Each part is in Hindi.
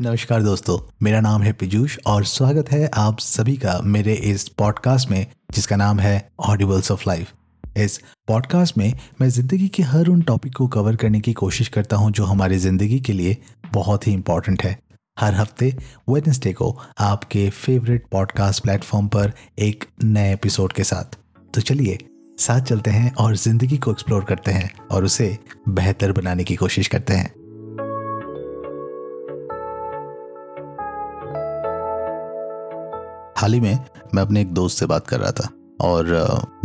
नमस्कार दोस्तों, मेरा नाम है पिजूष और स्वागत है आप सभी का मेरे इस पॉडकास्ट में, जिसका नाम है ऑडिबल्स ऑफ़ लाइफ इस पॉडकास्ट में मैं ज़िंदगी के हर उन टॉपिक को कवर करने की कोशिश करता हूँ जो हमारी ज़िंदगी के लिए बहुत ही इंपॉर्टेंट है। हर हफ़्ते वेडनेसडे को आपके फेवरेट पॉडकास्ट प्लेटफॉर्म पर एक नए एपिसोड के साथ। तो चलिए, साथ चलते हैं और ज़िंदगी को एक्सप्लोर करते हैं और उसे बेहतर बनाने की कोशिश करते हैं। हाल ही में मैं अपने एक दोस्त से बात कर रहा था और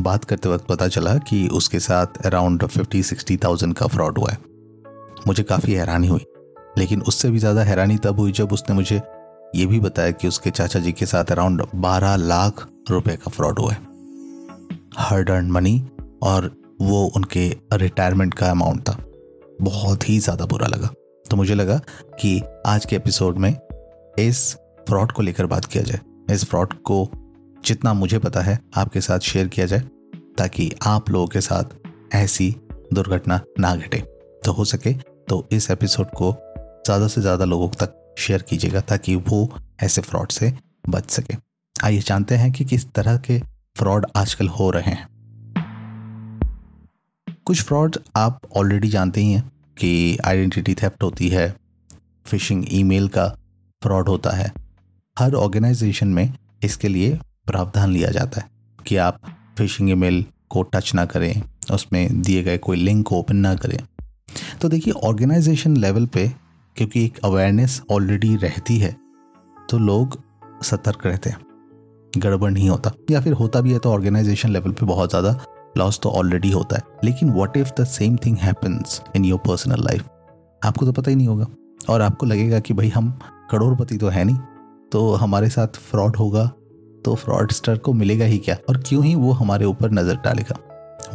बात करते वक्त पता चला कि उसके साथ अराउंड फिफ्टी सिक्सटी थाउज़ेंड का फ्रॉड हुआ है। मुझे काफ़ी हैरानी हुई, लेकिन उससे भी ज़्यादा हैरानी तब हुई जब उसने मुझे ये भी बताया कि उसके चाचा जी के साथ अराउंड बारह लाख रुपए का फ्रॉड हुआ है। हार्ड अर्न मनी और वो उनके रिटायरमेंट का अमाउंट था। बहुत ही ज़्यादा बुरा लगा। तो मुझे लगा कि आज के एपिसोड में इस फ्रॉड को लेकर बात किया जाए। इस फ्रॉड को जितना मुझे पता है, आपके साथ शेयर किया जाए, ताकि आप लोगों के साथ ऐसी दुर्घटना ना घटे। तो हो सके तो इस एपिसोड को ज़्यादा से ज़्यादा लोगों तक शेयर कीजिएगा, ताकि वो ऐसे फ्रॉड से बच सके। आइए जानते हैं कि किस तरह के फ्रॉड आजकल हो रहे हैं। कुछ फ्रॉड आप ऑलरेडी जानते ही हैं कि आइडेंटिटी थेफ्ट होती है फिशिंग ईमेल का फ्रॉड होता है। हर ऑर्गेनाइजेशन में इसके लिए प्रावधान लिया जाता है कि आप फिशिंग ईमेल को टच ना करें, उसमें दिए गए कोई लिंक को ओपन ना करें। तो देखिए, ऑर्गेनाइजेशन लेवल पे क्योंकि एक अवेयरनेस ऑलरेडी रहती है तो लोग सतर्क रहते हैं। गड़बड़ नहीं होता। या फिर होता भी है तो ऑर्गेनाइजेशन लेवल पे बहुत ज़्यादा लॉस तो ऑलरेडी होता है। लेकिन what if the same thing happens in your personal life आपको तो पता ही नहीं होगा। और आपको लगेगा कि भाई हम करोड़पति तो है नहीं। तो हमारे साथ फ्रॉड होगा तो फ्रॉडस्टर को मिलेगा ही क्या? और क्यों ही वो हमारे ऊपर नज़र डालेगा?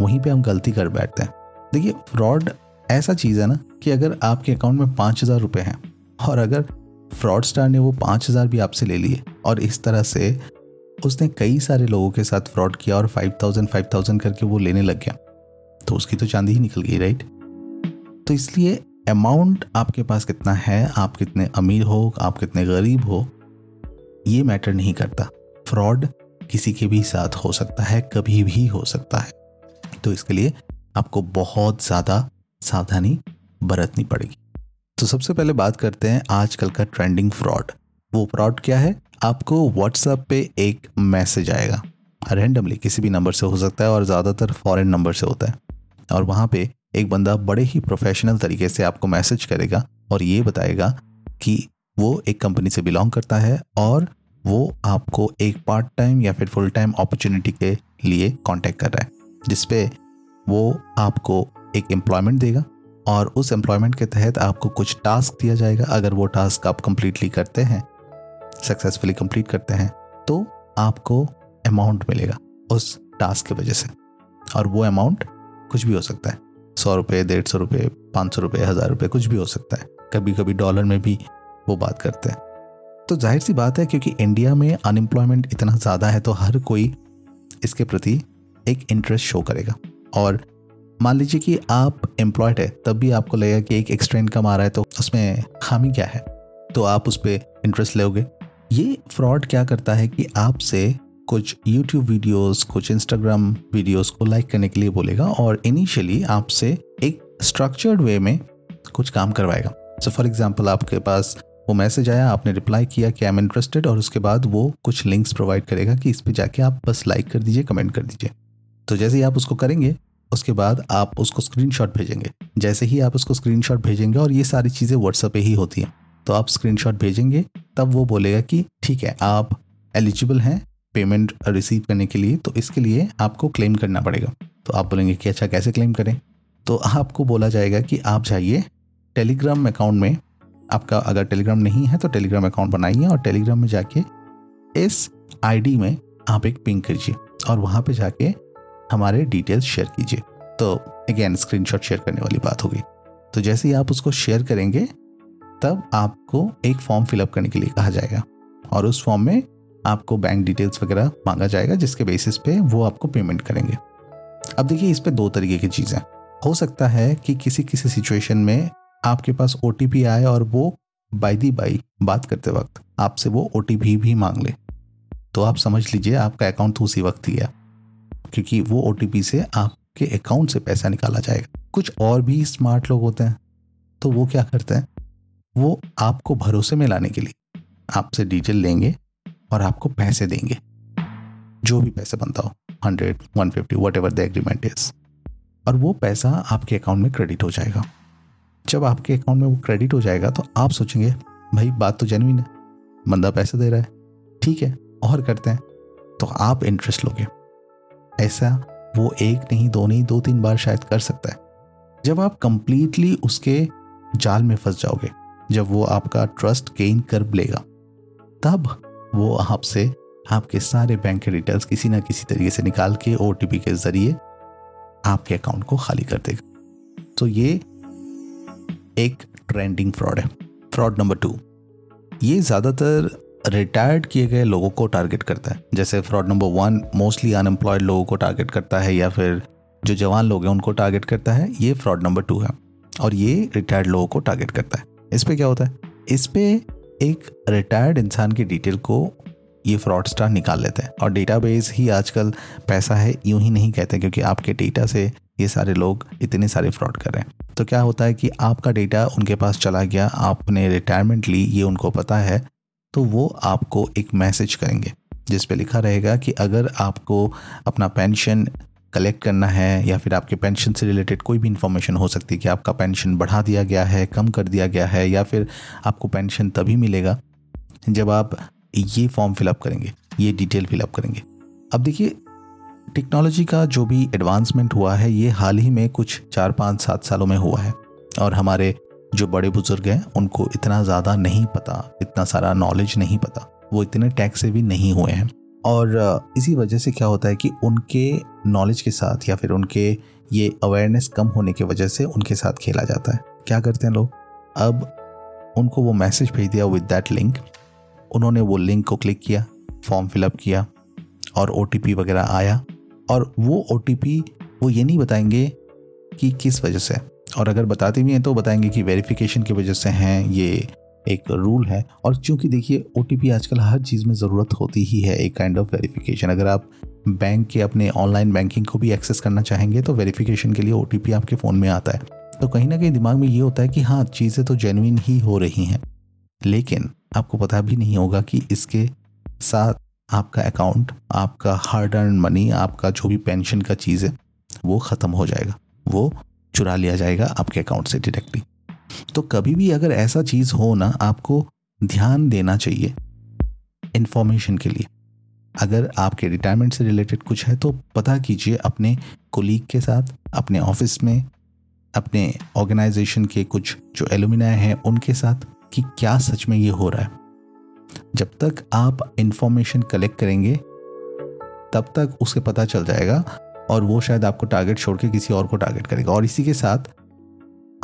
वहीं पे हम गलती कर बैठते हैं। देखिए, फ्रॉड ऐसा चीज़ है ना कि अगर आपके अकाउंट में पाँच हज़ार रुपये हैं और अगर फ्रॉड स्टार ने वो पाँच हज़ार भी आपसे ले लिए और इस तरह से उसने कई सारे लोगों के साथ फ्रॉड किया और फाइव थाउज़ेंड फाइव थाउज़ेंड करके वो लेने लग गया तो उसकी तो चांदी ही निकल गई, राइट? तो इसलिए अमाउंट आपके पास कितना है, आप कितने अमीर हो, आप कितने गरीब हो ये मैटर नहीं करता। फ्रॉड किसी के भी साथ हो सकता है, कभी भी हो सकता है। तो इसके लिए आपको बहुत ज़्यादा सावधानी बरतनी पड़ेगी। तो सबसे पहले बात करते हैं आजकल का ट्रेंडिंग फ्रॉड। वो फ्रॉड क्या है? आपको व्हाट्सएप पे एक मैसेज आएगा। रैंडमली किसी भी नंबर से हो सकता है और ज़्यादातर फॉरेन नंबर से होता है। और वहाँ पे एक बंदा बड़े ही प्रोफेशनल तरीके से आपको मैसेज करेगा और ये बताएगा कि वो एक कंपनी से बिलोंग करता है और वो आपको एक पार्ट टाइम या फिर फुल टाइम अपॉर्चुनिटी के लिए कांटेक्ट कर रहा है जिसपे वो आपको एक एम्प्लॉयमेंट देगा और उस एम्प्लॉयमेंट के तहत आपको कुछ टास्क दिया जाएगा। अगर वो टास्क आप कंप्लीटली करते हैं सक्सेसफुली कंप्लीट करते हैं तो आपको अमाउंट मिलेगा उस टास्क की वजह से और वो अमाउंट कुछ भी हो सकता है। सौ रुपये डेढ़ सौ रुपये पाँच सौ रुपये हज़ार रुपये कुछ भी हो सकता है। कभी कभी डॉलर में भी वो बात करते हैं। तो ज़ाहिर सी बात है क्योंकि इंडिया में अनएम्प्लॉयमेंट इतना ज़्यादा है तो हर कोई इसके प्रति एक इंटरेस्ट शो करेगा। और मान लीजिए कि आप एम्प्लॉयड है, तब भी आपको लगेगा कि एक एक्स्ट्रा इनकम आ रहा है तो उसमें खामी क्या है? तो आप उस पर इंटरेस्ट लोगे। ये फ्रॉड क्या करता है कि आपसे कुछ YouTube वीडियोस कुछ Instagram वीडियोस को लाइक करने के लिए बोलेगा और इनिशियली आपसे एक स्ट्रक्चर्ड वे में कुछ काम करवाएगा। सो फॉर एग्जांपल आपके पास वो मैसेज आया, आपने रिप्लाई किया कि आई एम इंटरेस्टेड और उसके बाद वो कुछ लिंक्स प्रोवाइड करेगा कि इस पर जाके आप बस लाइक कर दीजिए कमेंट कर दीजिए। तो जैसे ही आप उसको करेंगे, उसके बाद आप उसको स्क्रीनशॉट भेजेंगे। जैसे ही आप उसको स्क्रीनशॉट भेजेंगे और ये सारी चीज़ें व्हाट्सएप पे ही होती हैं तो आप स्क्रीनशॉट भेजेंगे, तब वो बोलेगा कि, ठीक है, आप एलिजिबल हैं पेमेंट रिसीव करने के लिए तो इसके लिए आपको क्लेम करना पड़ेगा। तो आप बोलेंगे कि अच्छा कैसे क्लेम करें? तो आपको बोला जाएगा कि आप जाइए टेलीग्राम अकाउंट में आपका अगर टेलीग्राम नहीं है तो टेलीग्राम अकाउंट बनाइए और टेलीग्राम में जाके इस आईडी में आप एक पिंग कीजिए और वहाँ पे जाके हमारे डिटेल्स शेयर कीजिए। तो अगेन स्क्रीनशॉट शेयर करने वाली बात होगी तो जैसे ही आप उसको शेयर करेंगे, तब आपको एक फॉर्म फिलअप करने के लिए कहा जाएगा और उस फॉर्म में आपको बैंक डिटेल्स वगैरह मांगा जाएगा, जिसके बेसिस पे वो आपको पेमेंट करेंगे। अब देखिए, इस पर दो तरीके की चीज़ें हो। सकता है कि किसी किसी सिचुएशन में आपके पास ओटीपी आए और वो बाई दी बाई बात करते वक्त आपसे वो ओटीपी भी मांग ले। तो आप समझ लीजिए, आपका अकाउंट तो उसी वक्त ही है, क्योंकि वो ओटीपी से आपके अकाउंट से पैसा निकाला जाएगा। कुछ और भी स्मार्ट लोग होते हैं तो वो क्या करते हैं? वो आपको भरोसे में लाने के लिए आपसे डिटेल लेंगे और आपको पैसे देंगे। जो भी पैसे बनता हो hundred one fifty whatever the agreement is और वो पैसा आपके अकाउंट में क्रेडिट हो जाएगा। जब आपके अकाउंट में वो क्रेडिट हो जाएगा तो आप सोचेंगे, भाई, बात तो जेनविन है। बंदा पैसे दे रहा है। ठीक है, और करते हैं। तो आप इंटरेस्ट लोगे। ऐसा वो एक नहीं, दो नहीं, दो तीन बार शायद कर सकता है। जब आप कंप्लीटली उसके जाल में फंस जाओगे, जब वो आपका ट्रस्ट गेन कर लेगा, तब वो आपसे आपके सारे बैंक के डिटेल्स किसी ना किसी तरीके से निकाल के ओटीपी के ज़रिए आपके अकाउंट को खाली कर देगा। तो ये एक ट्रेंडिंग फ्रॉड है। फ्रॉड नंबर टू ये ज़्यादातर रिटायर्ड किए गए लोगों को टारगेट करता है। जैसे fraud number one mostly unemployed लोगों को टारगेट करता है या फिर जो जवान लोग हैं उनको टारगेट करता है। ये फ्रॉड नंबर टू है और ये रिटायर्ड लोगों को टारगेट करता है। इस पर क्या होता है? इस पर एक रिटायर्ड इंसान की डिटेल को ये फ्रॉड स्टार निकाल लेते हैं। और डेटाबेस ही आजकल पैसा है, यूँ ही नहीं कहते क्योंकि आपके डेटा से ये सारे लोग इतने सारे फ्रॉड कर रहे हैं। तो क्या होता है कि आपका डेटा उनके पास चला गया, आपने रिटायरमेंट ली, ये उनको पता है तो वो आपको एक मैसेज करेंगे, जिस पे लिखा रहेगा कि अगर आपको अपना पेंशन कलेक्ट करना है या फिर आपके पेंशन से रिलेटेड कोई भी इन्फॉर्मेशन हो सकती है कि आपका पेंशन बढ़ा दिया गया है, कम कर दिया गया है, या फिर आपको पेंशन तभी मिलेगा जब आप ये फॉर्म फिलअप करेंगे, ये डिटेल फिलअप करेंगे। अब देखिए टेक्नोलॉजी का जो भी एडवांसमेंट हुआ है, ये हाल ही में कुछ चार पाँच सात सालों में हुआ है। और हमारे जो बड़े बुज़ुर्ग हैं, उनको इतना ज़्यादा नहीं पता, इतना सारा नॉलेज नहीं पता। वो इतने टैग से भी नहीं हुए हैं। और इसी वजह से क्या होता है कि उनके नॉलेज के साथ या फिर उनके ये अवेयरनेस कम होने की वजह से उनके साथ खेला जाता है। क्या करते हैं लोग? अब उनको वो मैसेज भेज दिया विद दैट लिंक उन्होंने वो लिंक को क्लिक किया फॉर्म फिलअप किया, और ओटीपी वगैरह आया। और वो ओटीपी वो ये नहीं बताएँगे कि किस वजह से। और अगर बताते भी हैं तो बताएँगे कि वेरिफिकेशन की वजह से हैं, ये एक रूल है। और चूँकि देखिए ओटीपी आजकल हर चीज़ में ज़रूरत होती ही है, एक काइंड ऑफ़ वेरिफिकेशन अगर आप बैंक के अपने ऑनलाइन बैंकिंग को भी एक्सेस करना चाहेंगे तो वेरिफिकेशन के लिए ओटीपी आपके फ़ोन में आता है। तो कहीं ना कहीं दिमाग में ये होता है कि हाँ चीज़ें तो जेनुइन ही हो रही हैं। लेकिन आपको पता भी नहीं होगा कि इसके साथ आपका अकाउंट आपका हार्ड अर्न मनी आपका जो भी पेंशन का चीज़ है, वो ख़त्म हो जाएगा। वो चुरा लिया जाएगा आपके अकाउंट से डायरेक्टली तो कभी भी अगर ऐसा चीज़ हो ना, आपको ध्यान देना चाहिए इन्फॉर्मेशन के लिए। अगर आपके रिटायरमेंट से रिलेटेड कुछ है तो पता कीजिए अपने कोलीग के साथ, अपने ऑफ़िस में, अपने ऑर्गेनाइजेशन के कुछ जो एलुमिना हैं, उनके साथ कि क्या सच में ये हो रहा है। जब तक आप इंफॉर्मेशन कलेक्ट करेंगे, तब तक उसे पता चल जाएगा और वो शायद आपको टारगेट छोड़ के किसी और को टारगेट करेगा। और इसी के साथ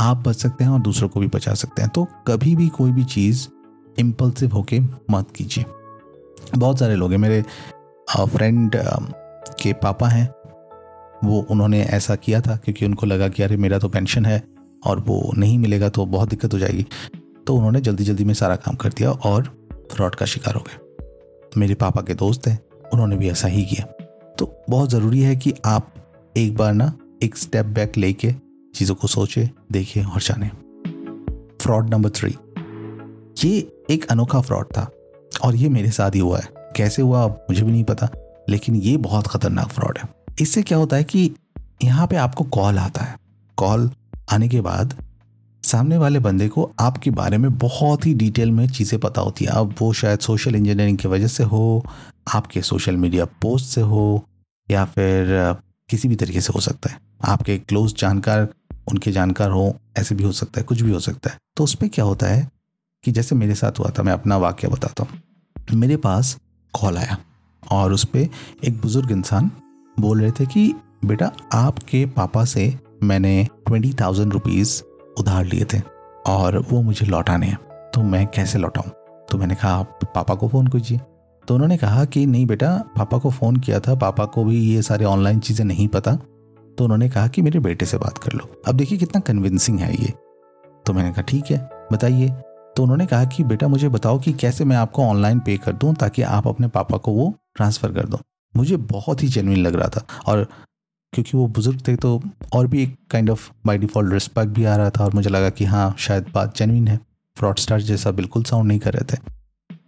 आप बच सकते हैं और दूसरों को भी बचा सकते हैं। तो कभी भी कोई भी चीज़ इम्पल्सिव होके मत कीजिए। बहुत सारे लोग हैं, मेरे फ्रेंड के पापा हैं। वो, उन्होंने ऐसा किया था क्योंकि उनको लगा कि, अरे, मेरा तो पेंशन है और वो नहीं मिलेगा तो बहुत दिक्कत हो जाएगी। तो उन्होंने जल्दी जल्दी में सारा काम कर दिया और फ्रॉड का शिकार हो गए। मेरे पापा के दोस्त हैं, उन्होंने भी ऐसा ही किया। तो बहुत ज़रूरी है कि आप एक बार ना एक स्टेप बैक लेके चीज़ों को सोचें, देखें और जाने। फ्रॉड नंबर थ्री ये एक अनोखा फ्रॉड था और ये मेरे साथ ही हुआ है। कैसे हुआ मुझे भी नहीं पता, लेकिन ये बहुत खतरनाक फ्रॉड है। इससे क्या होता है कि यहाँ पे आपको कॉल आता है। कॉल आने के बाद सामने वाले बंदे को आपके बारे में बहुत ही डिटेल में चीज़ें पता होती है। अब वो शायद सोशल इंजीनियरिंग की वजह से हो, आपके सोशल मीडिया पोस्ट से हो, या फिर किसी भी तरीके से हो सकता है। आपके क्लोज जानकार, उनके जानकार हो, ऐसे भी हो सकता है, कुछ भी हो सकता है। तो उस पर क्या होता है कि जैसे मेरे साथ हुआ था, मैं अपना वाक्य बताता हूँ। मेरे पास कॉल आया और उस पर एक बुज़ुर्ग इंसान बोल रहे थे कि, बेटा, आपके पापा से मैंने ट्वेंटी थाउज़ेंड रुपीज़ उधार लिए थे और वो मुझे लौटाने हैं। तो मैं कैसे लौटाऊं? तो मैंने कहा, आप पापा को फ़ोन कीजिए। तो उन्होंने कहा कि, नहीं बेटा, पापा को फ़ोन किया था, पापा को भी ये सारे ऑनलाइन चीज़ें नहीं पता। तो उन्होंने कहा कि, मेरे बेटे से बात कर लो। अब देखिए कितना कन्विंसिंग है ये। तो मैंने कहा, ठीक है, बताइए। तो उन्होंने कहा कि, बेटा, मुझे बताओ कि कैसे मैं आपको ऑनलाइन पे कर दूँ ताकि आप अपने पापा को वो ट्रांसफ़र कर दो। मुझे बहुत ही जेनविन लग रहा था और क्योंकि वो बुज़ुर्ग थे तो और भी एक kind of by default respect भी आ रहा था और मुझे लगा कि हाँ शायद बात जेनविन है। फ्रॉड स्टार जैसा बिल्कुल साउंड नहीं कर रहे थे।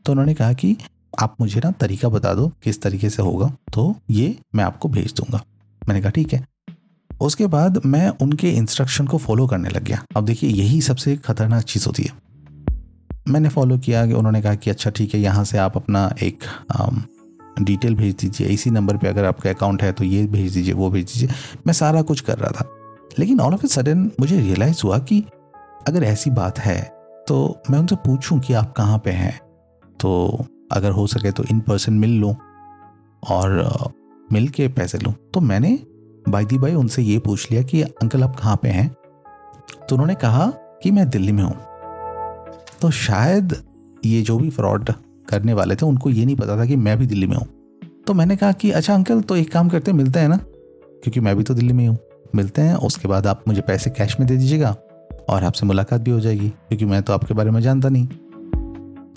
तो उन्होंने कहा कि आप मुझे ना तरीका बता दो किस तरीके से होगा तो ये मैं आपको भेज दूँगा। मैंने कहा, ठीक है। उसके बाद मैं उनके इंस्ट्रक्शन को फॉलो करने लग गया। अब देखिए, यही सबसे खतरनाक चीज़ होती है। मैंने फॉलो किया कि उन्होंने कहा कि अच्छा ठीक है, यहाँ से आप अपना एक डिटेल भेज दीजिए, इसी नंबर पे अगर आपका अकाउंट है तो ये भेज दीजिए, वो भेज दीजिए। मैं सारा कुछ कर रहा था। लेकिन ऑल ऑफ़ ए सडन मुझे रियलाइज़ हुआ कि अगर ऐसी बात है तो मैं उनसे पूछूँ कि आप कहाँ पे हैं? तो अगर हो सके तो इन पर्सन मिल लूँ और मिल के पैसे लूँ। तो मैंने बाई दी बाई उनसे ये पूछ लिया कि, अंकल, आप कहाँ पे हैं? तो उन्होंने कहा कि मैं दिल्ली में हूँ। तो शायद ये जो भी फ्रॉड करने वाले थे, उनको ये नहीं पता था कि मैं भी दिल्ली में हूँ। तो मैंने कहा कि अच्छा अंकल तो एक काम करते हैं, मिलते हैं ना? क्योंकि मैं भी तो दिल्ली में हूँ मिलते हैं, उसके बाद आप मुझे पैसे कैश में दे दीजिएगा और आपसे मुलाकात भी हो जाएगी, क्योंकि मैं तो आपके बारे में जानता नहीं।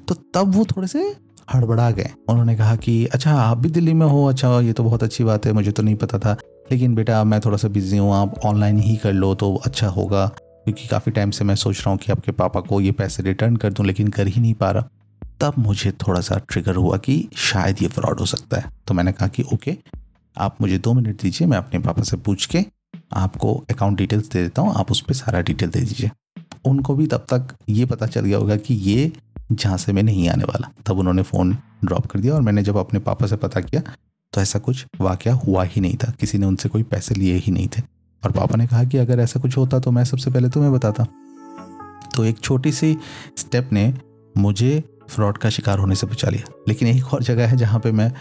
तो तब वो थोड़े से हड़बड़ा गए। उन्होंने कहा कि अच्छा आप भी दिल्ली में हो अच्छा ये तो बहुत अच्छी बात है, मुझे तो नहीं पता था। लेकिन बेटा, मैं थोड़ा सा बिज़ी हूँ, आप ऑनलाइन ही कर लो तो अच्छा होगा, क्योंकि काफ़ी टाइम से मैं सोच रहा हूँ कि आपके पापा को ये पैसे रिटर्न कर दूँ, लेकिन कर ही नहीं पा रहा। तब मुझे थोड़ा सा ट्रिगर हुआ कि शायद ये फ्रॉड हो सकता है। तो मैंने कहा कि, ओके, आप मुझे दो मिनट दीजिए, मैं अपने पापा से पूछ के आपको अकाउंट डिटेल्स दे देता हूँ, आप उस पर सारा डिटेल दे दीजिए। उनको भी तब तक ये पता चल गया होगा कि ये झांसे में नहीं आने वाला। तब उन्होंने फ़ोन ड्रॉप कर दिया और मैंने जब अपने पापा से पता किया तो ऐसा कुछ वाक़ हुआ ही नहीं था। किसी ने उनसे कोई पैसे लिए ही नहीं थे। और पापा ने कहा कि अगर ऐसा कुछ होता तो मैं सबसे पहले तुम्हें बताता। तो एक छोटी सी स्टेप ने मुझे फ्रॉड का शिकार होने से बचा लिया। लेकिन एक और जगह है जहाँ पे मैं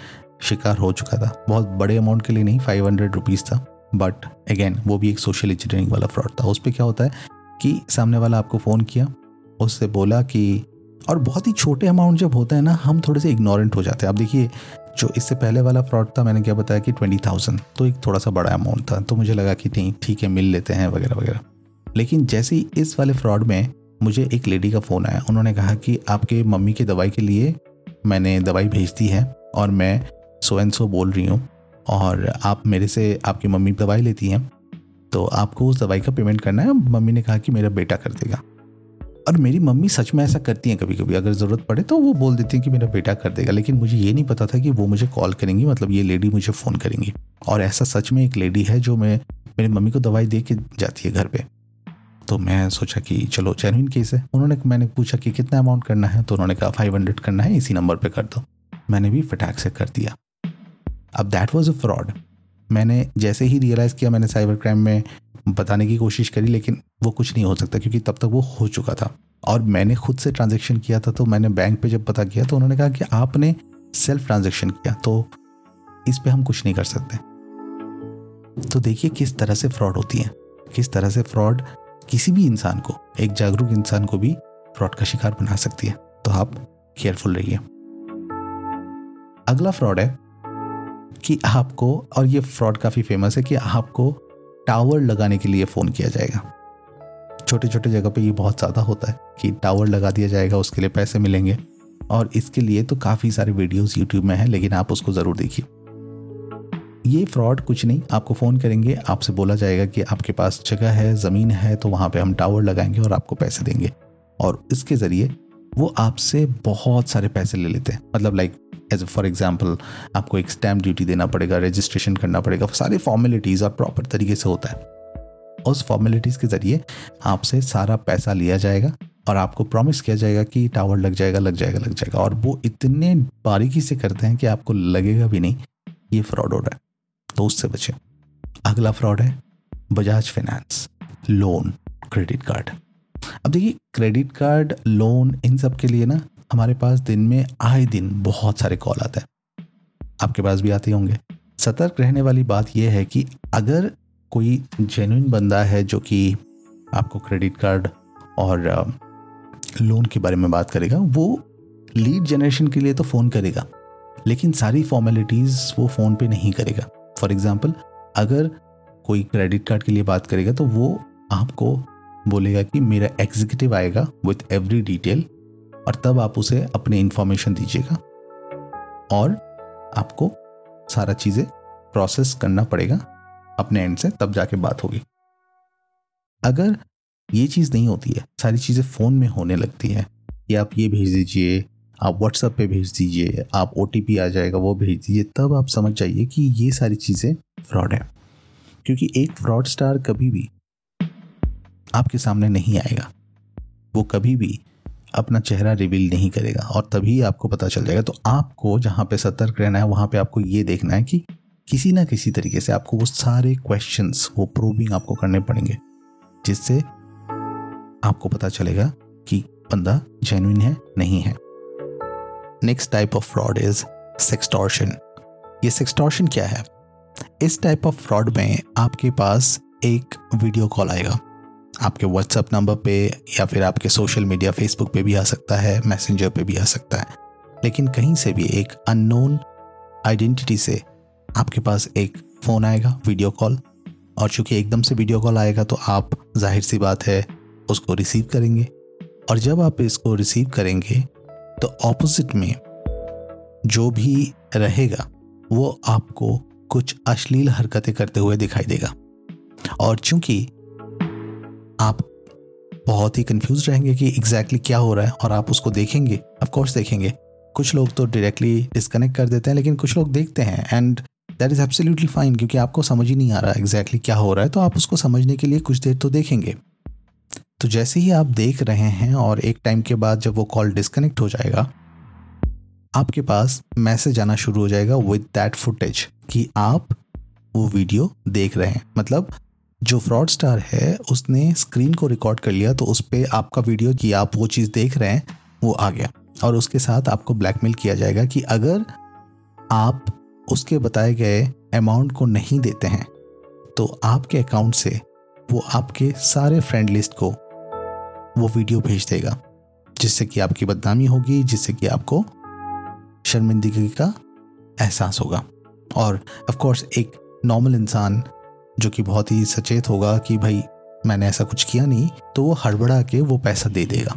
शिकार हो चुका था। बहुत बड़े अमाउंट के लिए नहीं फाइव हंड्रेड रुपीज़ था। बट अगेन वो भी एक सोशल इंजीनियरिंग वाला फ्रॉड था। उस पर क्या होता है कि सामने वाला आपको फ़ोन किया, उससे बोला कि, और बहुत ही छोटे अमाउंट जब होते हैं ना, हम थोड़े से इग्नोरेंट हो जाते हैं। आप देखिए, जो इससे पहले वाला फ्रॉड था, मैंने क्या बताया कि ट्वेंटी थाउज़ेंड तो एक थोड़ा सा बड़ा अमाउंट था। तो मुझे लगा कि नहीं, ठीक है, मिल लेते हैं, वगैरह वगैरह। लेकिन जैसे ही इस वाले फ्रॉड में मुझे एक लेडी का फ़ोन आया। उन्होंने कहा कि आपके मम्मी की दवाई के लिए मैंने दवाई भेज दी है और मैं सो एंड सो बोल रही हूँ और आप मेरे से आपकी मम्मी दवाई लेती हैं। तो आपको उस दवाई का पेमेंट करना है। मम्मी ने कहा कि मेरा बेटा कर देगा। और मेरी मम्मी सच में ऐसा करती हैं कभी कभी अगर ज़रूरत पड़े तो वो बोल देती हैं कि मेरा बेटा कर देगा। लेकिन मुझे ये नहीं पता था कि वो मुझे कॉल करेंगी। मतलब ये लेडी मुझे फ़ोन करेंगी। और ऐसा सच में एक लेडी है जो मैं मेरी मम्मी को दवाई दे के जाती है घर पे। तो मैं सोचा कि चलो जेनविन केस है। उन्होंने, मैंने पूछा कि कितना अमाउंट करना है? तो उन्होंने कहा फाइव हंड्रेड करना है, इसी नंबर पर कर दो। मैंने भी फटाक से कर दिया। अब दैट वॉज़ अ फ्रॉड मैंने जैसे ही रियलाइज़ किया, मैंने साइबर क्राइम में बताने की कोशिश करी, लेकिन वो कुछ नहीं हो सकता, क्योंकि तब तक वो हो चुका था। और मैंने खुद से ट्रांजेक्शन किया था तो मैंने बैंक पे जब पता किया तो उन्होंने कहा कि आपने सेल्फ ट्रांजेक्शन किया तो इस पर हम कुछ नहीं कर सकते। तो देखिए, किस तरह से फ्रॉड होती है। किस तरह से फ्रॉड किसी भी इंसान को, एक जागरूक इंसान को भी फ्रॉड का शिकार बना सकती है। तो आप केयरफुल रहिए। अगला फ्रॉड है कि आपको, और ये फ्रॉड काफ़ी फ़ेमस है कि आपको टावर लगाने के लिए फ़ोन किया जाएगा। छोटे छोटे जगह पे ये बहुत ज़्यादा होता है कि टावर लगा दिया जाएगा, उसके लिए पैसे मिलेंगे, और इसके लिए तो काफ़ी सारे वीडियोस यूट्यूब में हैं, लेकिन आप उसको ज़रूर देखिए। ये फ्रॉड कुछ नहीं, आपको फ़ोन करेंगे, आपसे बोला जाएगा कि आपके पास जगह है, ज़मीन है तो वहाँ पे हम टावर लगाएँगे और आपको पैसे देंगे। और इसके ज़रिए वो आपसे बहुत सारे पैसे ले लेते हैं। मतलब लाइक एज फॉर एग्ज़ाम्पल आपको एक स्टैम्प ड्यूटी देना पड़ेगा रजिस्ट्रेशन करना पड़ेगा, सारे फॉर्मेलिटीज़ और प्रॉपर तरीके से होता है। उस फॉर्मेलिटीज़ के ज़रिए आपसे सारा पैसा लिया जाएगा और आपको प्रॉमिस किया जाएगा कि टावर लग जाएगा लग जाएगा लग जाएगा। और वो इतने बारीकी से करते हैं कि आपको लगेगा भी नहीं, ये फ्रॉड हो रहा है। तो उससे बचें। अगला फ्रॉड है Bajaj Finance loan credit card अब देखिए क्रेडिट कार्ड लोन इन सब के लिए ना, हमारे पास दिन में आए दिन बहुत सारे कॉल आते हैं। आपके पास भी आते होंगे। सतर्क रहने वाली बात यह है कि अगर कोई जेन्युइन बंदा है जो कि आपको क्रेडिट कार्ड और लोन के बारे में बात करेगा, वो लीड जनरेशन के लिए तो फ़ोन करेगा। लेकिन सारी फॉर्मेलिटीज़ वो फ़ोन पे नहीं करेगा। फॉर एग्ज़ाम्पल अगर कोई क्रेडिट कार्ड के लिए बात करेगा तो वो आपको बोलेगा कि मेरा एग्जीक्यूटिव आएगा विथ एवरी डिटेल और तब आप उसे अपने इंफॉर्मेशन दीजिएगा और आपको सारा चीज़ें प्रोसेस करना पड़ेगा अपने एंड से, तब जाके बात होगी। अगर ये चीज़ नहीं होती है, सारी चीज़ें फ़ोन में होने लगती है कि आप ये भेज दीजिए आप व्हाट्सएप पे भेज दीजिए, आप ओटीपी आ जाएगा, वो भेज दीजिए, तब आप समझ जाइए कि ये सारी चीज़ें फ्रॉड है। क्योंकि एक फ्रॉड स्टार कभी भी आपके सामने नहीं आएगा। वो कभी भी अपना चेहरा रिवील नहीं करेगा और तभी आपको पता चल जाएगा। तो आपको जहाँ पे सतर्क रहना है, वहाँ पे आपको ये देखना है कि किसी ना किसी तरीके से आपको वो सारे क्वेश्चंस वो प्रूविंग आपको करने पड़ेंगे, जिससे आपको पता चलेगा कि बंदा जेन्युइन है, नहीं है। Next type of fraud is sextortion ये सेक्सटॉर्शन क्या है? इस टाइप ऑफ़ फ्रॉड में आपके पास एक वीडियो कॉल आएगा। आपके व्हाट्सएप नंबर पे या फिर आपके सोशल मीडिया फेसबुक पे भी आ सकता है मैसेंजर पे भी आ सकता है। लेकिन कहीं से भी एक अननोन आइडेंटिटी से आपके पास एक फ़ोन आएगा वीडियो कॉल और चूँकि एकदम से वीडियो कॉल आएगा तो आप ज़ाहिर सी बात है उसको रिसीव करेंगे। और जब आप इसको रिसीव करेंगे तो ऑपोजिट में जो भी रहेगा, वो आपको कुछ अश्लील हरकतें करते हुए दिखाई देगा। और चूँकि आप बहुत ही कंफ्यूज रहेंगे कि एग्जैक्टली क्या हो रहा है और आप उसको देखेंगे ऑफ़ कोर्स देखेंगे। कुछ लोग तो डायरेक्टली डिस्कनेक्ट कर देते हैं, लेकिन कुछ लोग देखते हैं and that is absolutely fine क्योंकि आपको समझ ही नहीं आ रहा एग्जैक्टली exactly क्या हो रहा है तो आप उसको समझने के लिए कुछ देर तो देखेंगे। तो जैसे ही आप देख रहे हैं और एक टाइम के बाद जब वो कॉल डिस्कनेक्ट हो जाएगा, आपके पास मैसेज आना शुरू हो जाएगा विद दैट फुटेज कि आप वो वीडियो देख रहे हैं। मतलब जो फ्रॉड स्टार है, उसने स्क्रीन को रिकॉर्ड कर लिया तो उस पर आपका वीडियो कि आप वो चीज़ देख रहे हैं, वो आ गया। और उसके साथ आपको ब्लैकमेल किया जाएगा कि अगर आप उसके बताए गए अमाउंट को नहीं देते हैं तो आपके अकाउंट से वो आपके सारे फ्रेंड लिस्ट को वो वीडियो भेज देगा, जिससे कि आपकी बदनामी होगी, जिससे कि आपको शर्मिंदगी का एहसास होगा। और ऑफ़ कोर्स एक नॉर्मल इंसान जो कि बहुत ही सचेत होगा कि भाई, मैंने ऐसा कुछ किया नहीं तो वो हड़बड़ा के वो पैसा दे देगा।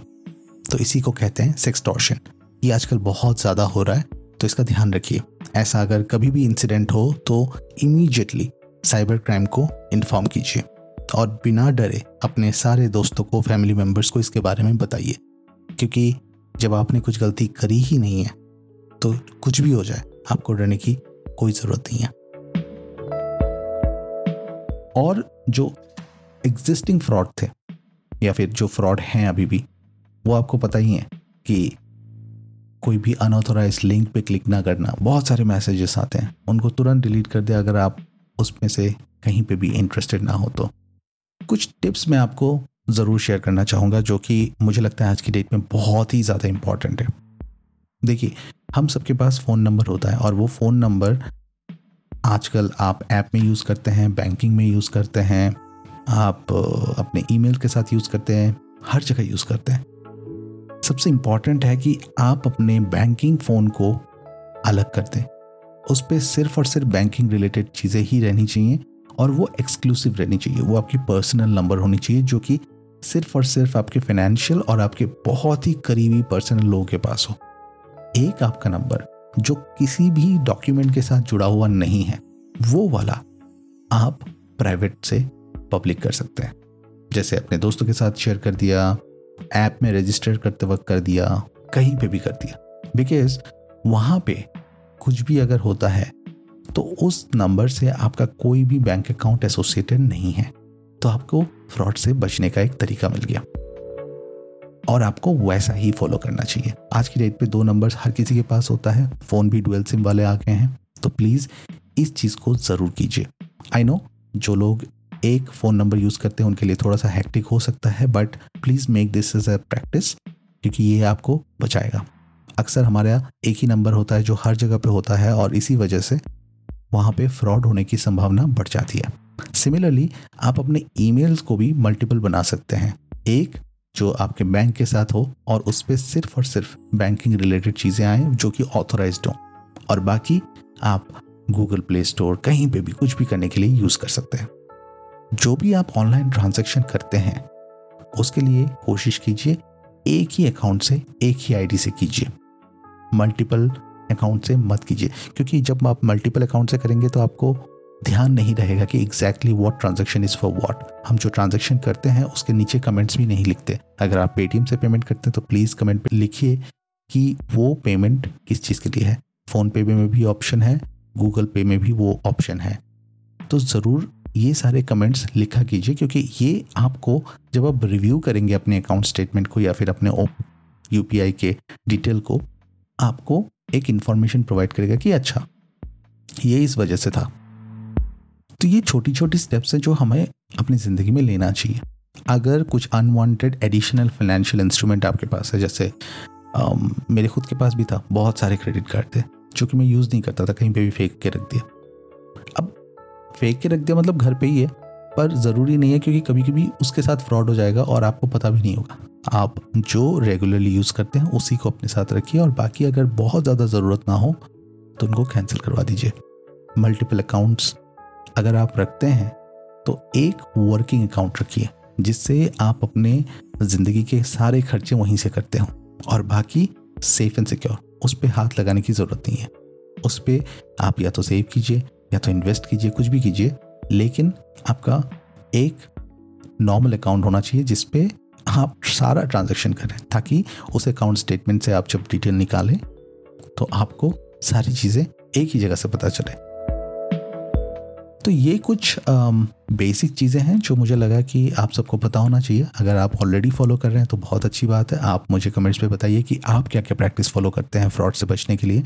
तो इसी को कहते हैं सेक्स टॉर्शन ये आजकल बहुत ज़्यादा हो रहा है तो इसका ध्यान रखिए। ऐसा अगर कभी भी इंसिडेंट हो तो इमीजिएटली साइबर क्राइम को इन्फॉर्म कीजिए। और बिना डरे अपने सारे दोस्तों को फैमिली मेंबर्स को इसके बारे में बताइए। क्योंकि जब आपने कुछ गलती करी ही नहीं है तो कुछ भी हो जाए, आपको डरने की कोई ज़रूरत नहीं है। और जो एग्जिस्टिंग फ्रॉड थे, या फिर जो फ्रॉड हैं अभी भी, वो आपको पता ही है कि कोई भी अनऑथोराइज लिंक पे क्लिक ना करना, बहुत सारे मैसेजेस आते हैं, उनको तुरंत डिलीट कर दे अगर आप उसमें से कहीं पे भी इंटरेस्टेड ना हो तो। कुछ टिप्स मैं आपको ज़रूर शेयर करना चाहूँगा जो कि मुझे लगता है आज की डेट में बहुत ही ज़्यादा इंपॉर्टेंट है। देखिए, हम सबके पास फ़ोन नंबर होता है और वो फ़ोन नंबर आजकल आप ऐप में यूज़ करते हैं बैंकिंग में यूज़ करते हैं, आप अपने ईमेल के साथ यूज़ करते हैं, हर जगह यूज़ करते हैं। सबसे इंपॉर्टेंट है कि आप अपने बैंकिंग फ़ोन को अलग कर दें उस पर सिर्फ़ और सिर्फ़ बैंकिंग रिलेटेड चीज़ें ही रहनी चाहिए। और वो एक्सक्लूसिव रहनी चाहिए। वो आपकी पर्सनल नंबर होनी चाहिए जो कि सिर्फ़ और सिर्फ़ आपके फाइनेंशियल और आपके बहुत ही करीबी पर्सनल लोगों के पास हो। एक आपका नंबर जो किसी भी डॉक्यूमेंट के साथ जुड़ा हुआ नहीं है, वो वाला आप प्राइवेट से पब्लिक कर सकते हैं। जैसे अपने दोस्तों के साथ शेयर कर दिया ऐप में रजिस्टर करते वक्त कर दिया, कहीं पे भी कर दिया। बिकॉज़ वहाँ पे कुछ भी अगर होता है तो उस नंबर से आपका कोई भी बैंक अकाउंट एसोसिएटेड नहीं है। तो आपको फ्रॉड से बचने का एक तरीका मिल गया। और आपको वैसा ही फॉलो करना चाहिए। आज की डेट पे दो नंबर्स हर किसी के पास होता है। फ़ोन भी डुअल सिम वाले आ गए हैं। तो प्लीज़ इस चीज़ को ज़रूर कीजिए। आई नो जो लोग एक फ़ोन नंबर यूज़ करते हैं, उनके लिए थोड़ा सा हैक्टिक हो सकता है but please make this is a practice क्योंकि ये आपको बचाएगा। अक्सर हमारा एक ही नंबर होता है जो हर जगह पे होता है, और इसी वजह से वहाँ पे फ्रॉड होने की संभावना बढ़ जाती है। सिमिलरली आप अपने ईमेल्स को भी मल्टीपल बना सकते हैं। एक, जो आपके बैंक के साथ हो और उस पर सिर्फ़ और सिर्फ़ बैंकिंग रिलेटेड चीज़ें आए जो कि ऑथोराइज हों। और बाकी, आप गूगल प्ले स्टोर कहीं पे भी कुछ भी करने के लिए यूज़ कर सकते हैं। जो भी आप ऑनलाइन ट्रांजेक्शन करते हैं, उसके लिए कोशिश कीजिए एक ही अकाउंट से एक ही आईडी से कीजिए। मल्टीपल अकाउंट से मत कीजिए, क्योंकि जब आप मल्टीपल अकाउंट से करेंगे तो आपको ध्यान नहीं रहेगा कि exactly what transaction is for what हम जो ट्रांजेक्शन करते हैं, उसके नीचे कमेंट्स भी नहीं लिखते। अगर आप पेटीएम से पेमेंट करते हैं तो प्लीज़ कमेंट पे लिखिए कि वो पेमेंट किस चीज़ के लिए है। फ़ोन पे में भी ऑप्शन है गूगल पे में भी वो ऑप्शन है। तो ज़रूर ये सारे कमेंट्स लिखा कीजिए, क्योंकि ये आपको जब आप रिव्यू करेंगे अपने अकाउंट स्टेटमेंट को या फिर अपने यू के डिटेल को, आपको एक इन्फॉर्मेशन प्रोवाइड करेगा कि अच्छा ये इस वजह से था। तो ये छोटी छोटी स्टेप्स हैं जो हमें अपनी ज़िंदगी में लेना चाहिए। अगर कुछ अनवांटेड एडिशनल फाइनेंशियल इंस्ट्रूमेंट आपके पास है जैसे आम, मेरे खुद के पास भी था बहुत सारे क्रेडिट कार्ड थे जो कि मैं यूज़ नहीं करता था कहीं पे भी फेंक के रख दिया। अब फेंक के रख दिया मतलब घर पे ही है पर ज़रूरी नहीं है क्योंकि कभी कभी उसके साथ फ्रॉड हो जाएगा और आपको पता भी नहीं होगा। आप जो रेगुलरली यूज़ करते हैं, उसी को अपने साथ रखिए और बाकी अगर बहुत ज़्यादा ज़रूरत ना हो तो उनको कैंसिल करवा दीजिए। मल्टीपल अकाउंट्स अगर आप रखते हैं तो एक वर्किंग अकाउंट रखिए, जिससे आप अपने ज़िंदगी के सारे खर्चे वहीं से करते हो और बाकी सेफ़ एंड सिक्योर उस पर हाथ लगाने की ज़रूरत नहीं है। उस पर आप या तो सेव कीजिए, या तो इन्वेस्ट कीजिए, कुछ भी कीजिए, लेकिन आपका एक नॉर्मल अकाउंट होना चाहिए, जिस पे आप सारा ट्रांजेक्शन करें ताकि उस अकाउंट स्टेटमेंट से आप जब डिटेल निकालें तो आपको सारी चीज़ें एक ही जगह से पता चले। तो ये कुछ बेसिक चीज़ें हैं जो मुझे लगा कि आप सबको पता होना चाहिए। अगर आप ऑलरेडी फॉलो कर रहे हैं तो बहुत अच्छी बात है। आप मुझे कमेंट्स पे बताइए कि आप क्या क्या प्रैक्टिस फॉलो करते हैं फ्रॉड से बचने के लिए।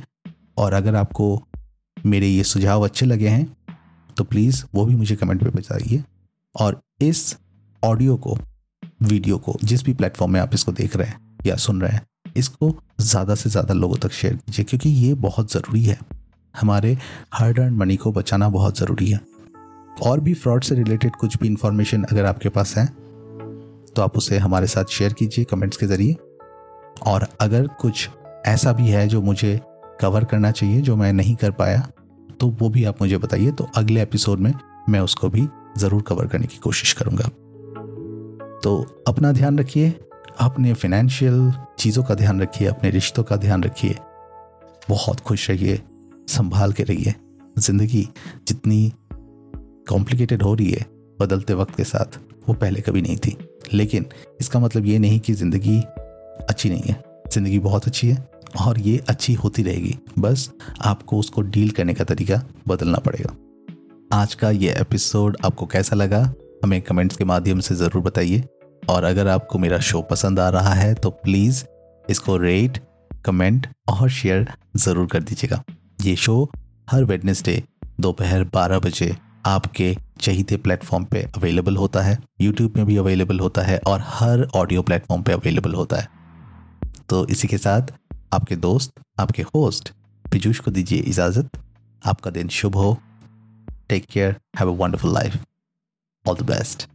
और अगर आपको मेरे ये सुझाव अच्छे लगे हैं तो प्लीज़ वो भी मुझे कमेंट पे बताइए। और इस ऑडियो को वीडियो को, जिस भी प्लेटफॉर्म में आप इसको देख रहे हैं या सुन रहे हैं, इसको ज़्यादा से ज़्यादा लोगों तक शेयर कीजिए, क्योंकि ये बहुत ज़रूरी है। हमारे हार्ड अर्न मनी को बचाना बहुत ज़रूरी है। और भी फ्रॉड से रिलेटेड कुछ भी इंफॉर्मेशन अगर आपके पास है तो आप उसे हमारे साथ शेयर कीजिए कमेंट्स के ज़रिए। और अगर कुछ ऐसा भी है जो मुझे कवर करना चाहिए, जो मैं नहीं कर पाया तो वो भी आप मुझे बताइए तो अगले एपिसोड में मैं उसको भी ज़रूर कवर करने की कोशिश करूँगा। तो अपना ध्यान रखिए, अपने फिनेंशियल चीज़ों का ध्यान रखिए, अपने रिश्तों का ध्यान रखिए। बहुत खुश रहिए, संभाल के रहिए। ज़िंदगी जितनी कॉम्प्लिकेटेड हो रही है, बदलते वक्त के साथ, वो पहले कभी नहीं थी। लेकिन इसका मतलब ये नहीं कि ज़िंदगी अच्छी नहीं है। ज़िंदगी बहुत अच्छी है और ये अच्छी होती रहेगी। बस आपको उसको डील करने का तरीका बदलना पड़ेगा। आज का ये एपिसोड आपको कैसा लगा? हमें कमेंट्स के माध्यम से ज़रूर बताइए। और अगर आपको मेरा शो पसंद आ रहा है तो प्लीज़ इसको रेट कमेंट और शेयर ज़रूर कर दीजिएगा। ये शो हर वेडनेसडे दोपहर 12 बजे आपके चहीते प्लेटफॉर्म पे अवेलेबल होता है। यूट्यूब में भी अवेलेबल होता है और हर ऑडियो प्लेटफॉर्म पे अवेलेबल होता है। तो इसी के साथ आपके दोस्त, आपके होस्ट पीयूष को दीजिए इजाज़त। आपका दिन शुभ हो। Take care have a wonderful life all the best